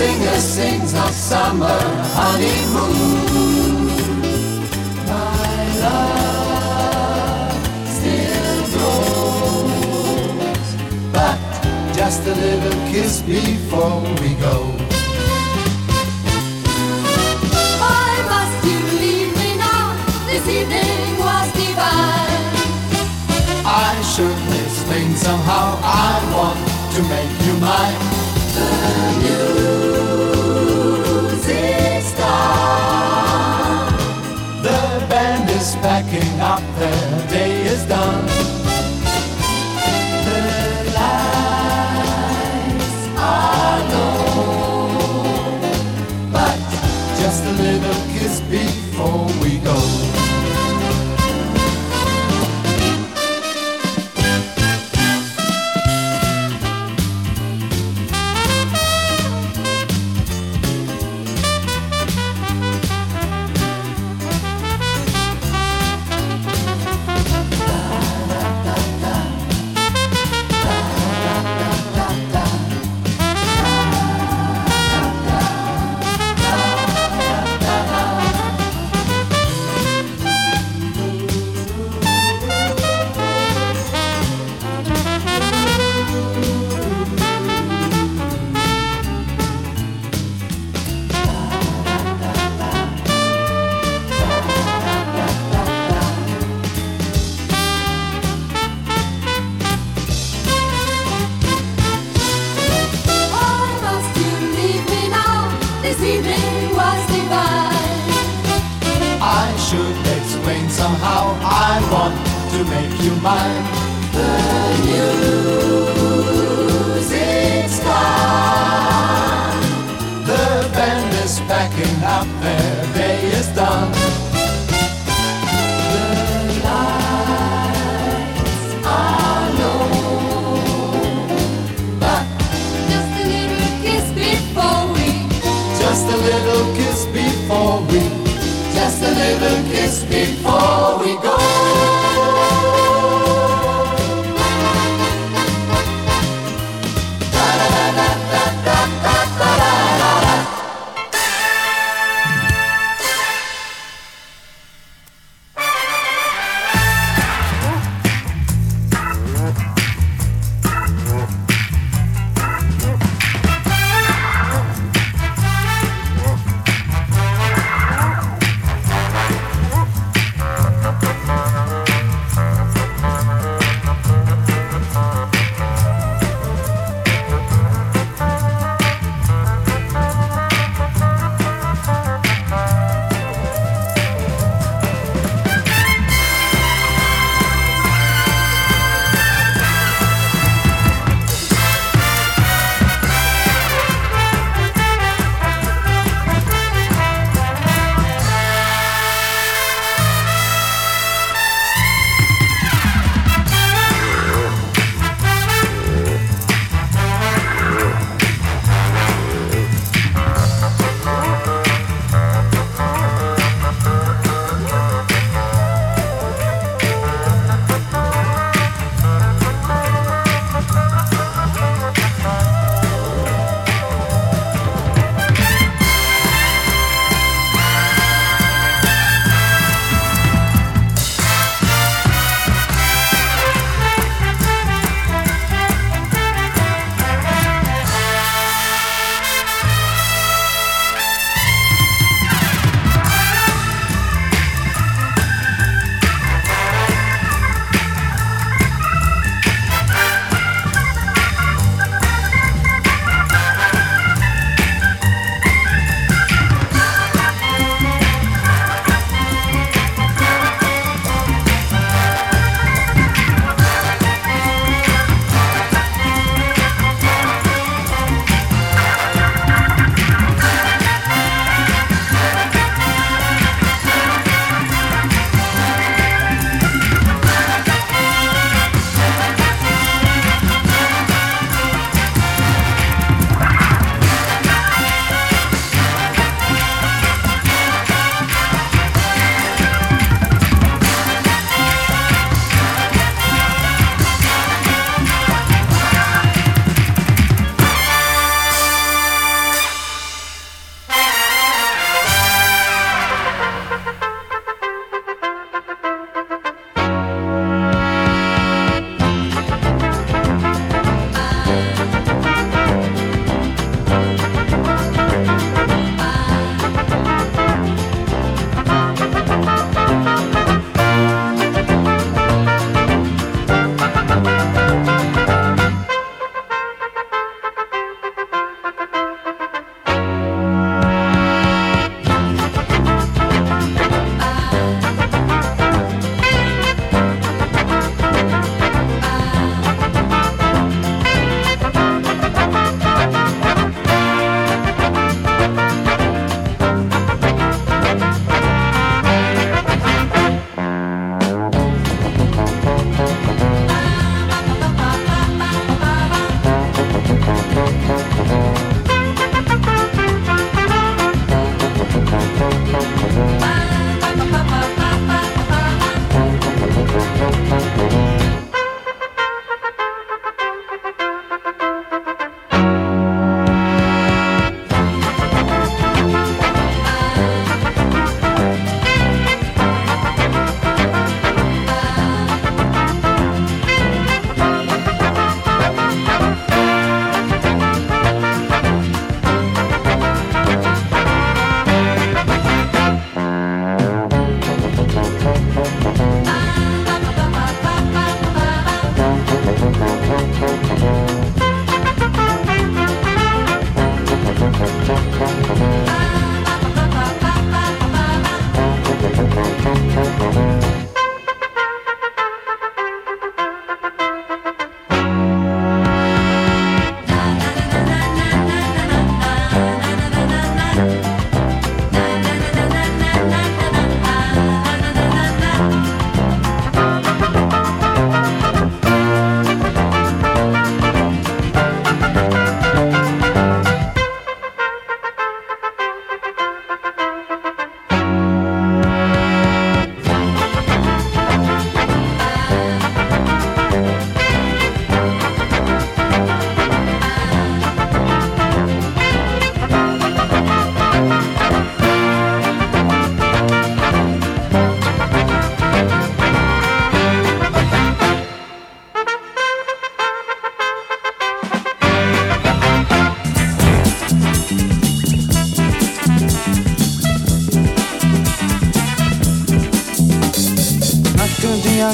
singer sings our summer honeymoon. My love still grows, but just a little kiss before we go. Why must you leave me now? This evening was divine. I should explain somehow. I want to make you mine. The music's make you mine. The music's gone. The band is packing up. Their day is done. The lights are low, but Just a little kiss before we. just a little kiss before we, just a little kiss before we go.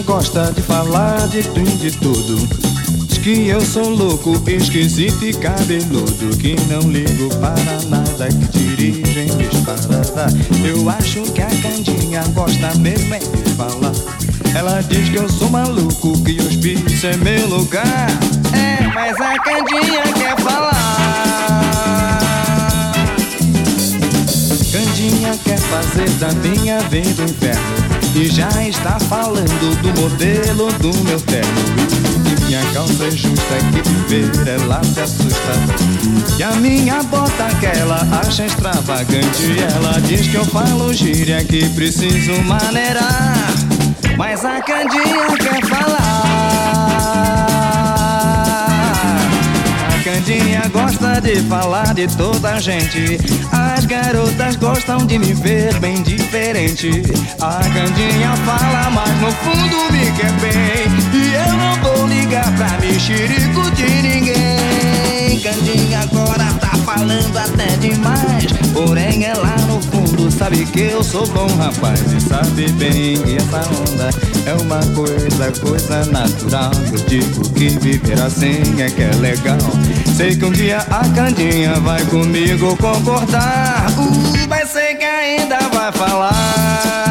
Gosta de falar de tudo de tudo. Diz que eu sou louco, esquisito e cabeludo. Que não ligo para nada, que dirigem disparada. Eu acho que a Candinha gosta mesmo é de falar. Ela diz que eu sou maluco, que hospício é meu lugar. É, mas a Candinha quer falar. Candinha quer fazer da minha vida um inferno. E já está falando do modelo do meu terno. Minha calça é justa que ver ela se assusta. E a minha bota que ela acha extravagante. Ela diz que eu falo gíria que preciso maneirar. Mas a Candinha quer falar Candinha gosta de falar de toda a gente. As garotas gostam de me ver bem diferente. A Candinha fala, mas no fundo me quer bem. E eu não vou ligar pra mexerico de ninguém. Candinha agora tá falando até demais. Porém, ela no fundo sabe que eu sou bom rapaz. E sabe bem que essa onda é uma coisa, coisa natural. Eu digo que viver assim é que é legal. Sei que um dia a Candinha vai comigo concordar. Uh, vai ser que ainda vai falar.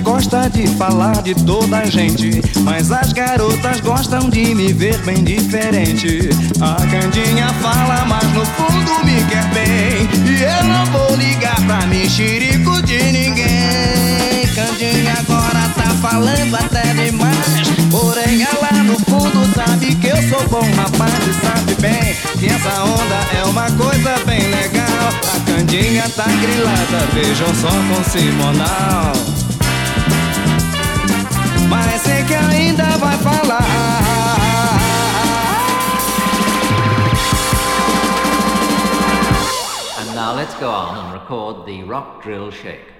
Gosta de falar de toda a gente, mas as garotas gostam de me ver bem diferente. A Candinha fala, mas no fundo me quer bem. E eu não vou ligar pra mexerico de ninguém. Candinha agora tá falando até demais. Porém, ela no fundo sabe que eu sou bom rapaz e sabe bem que essa onda é uma coisa bem legal. A Candinha tá grilada, vejam só com Simonal que ainda vai falar. And now let's go on and record the rock drill shake.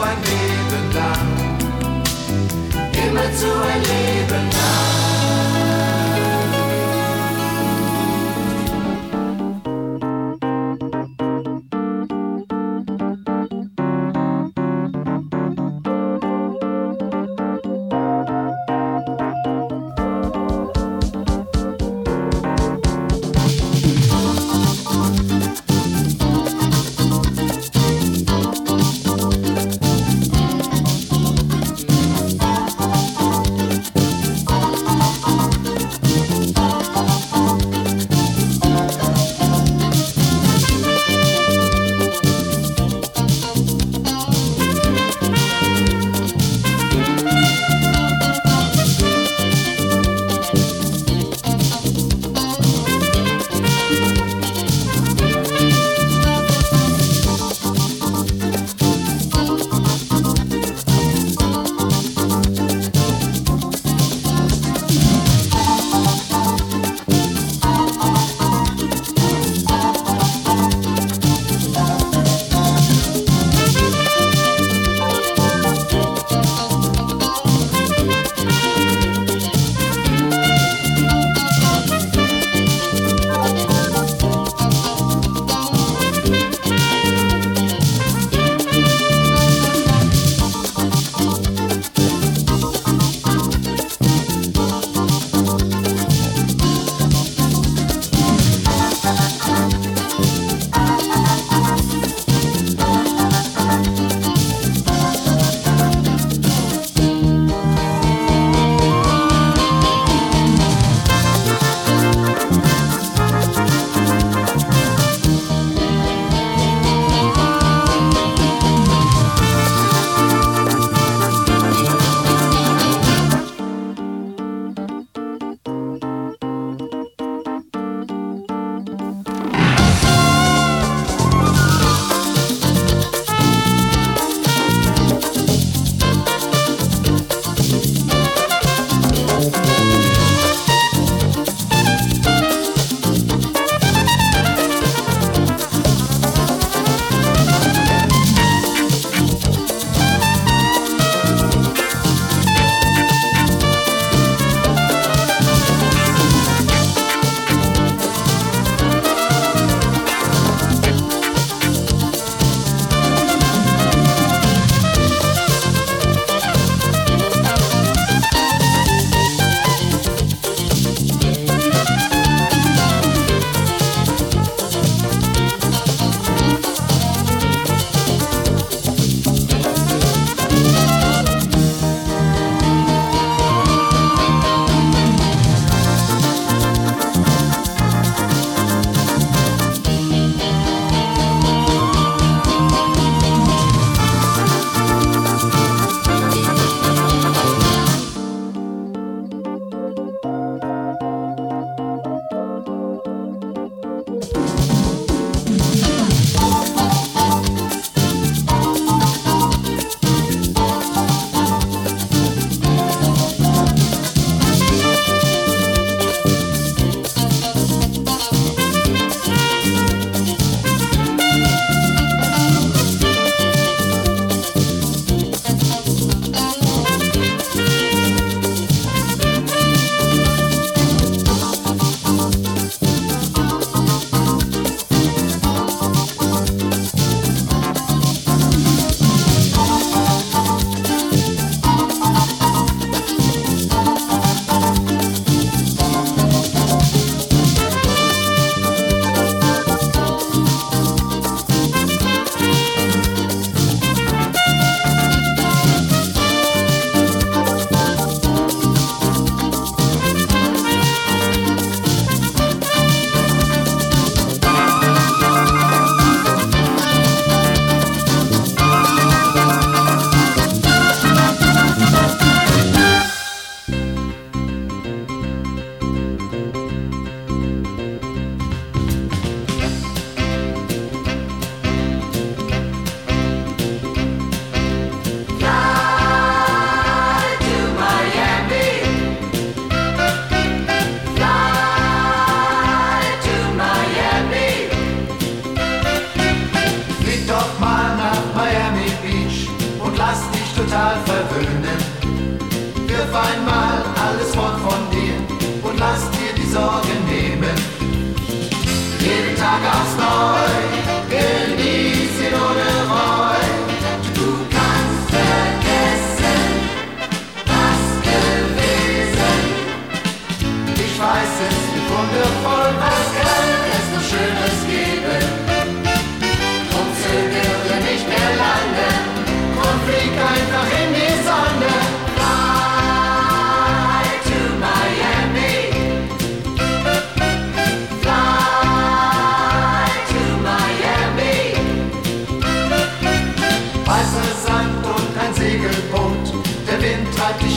Ein Leben lang, Immer zu ein Leben lang.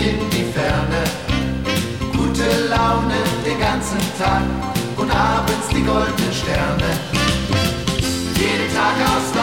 in die Ferne. Gute Laune den ganzen Tag und abends die goldenen Sterne. Jeden Tag aus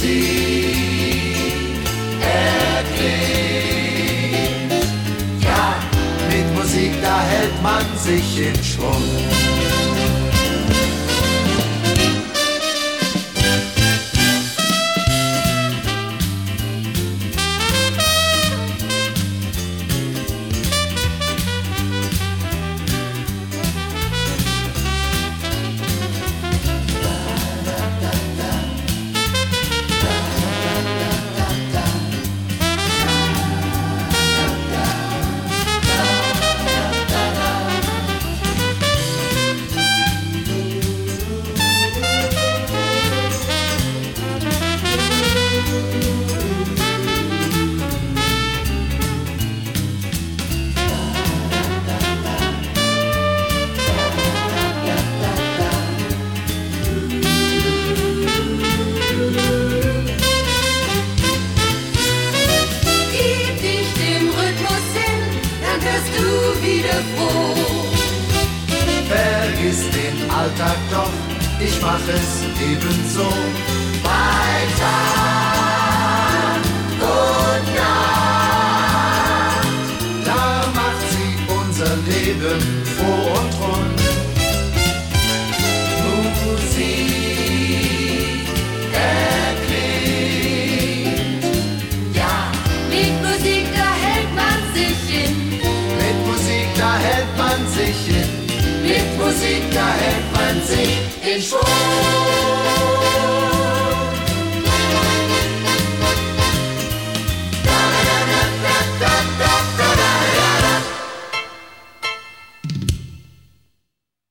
Musik erklingt. Ja, mit Musik, da hält man sich in Schwung.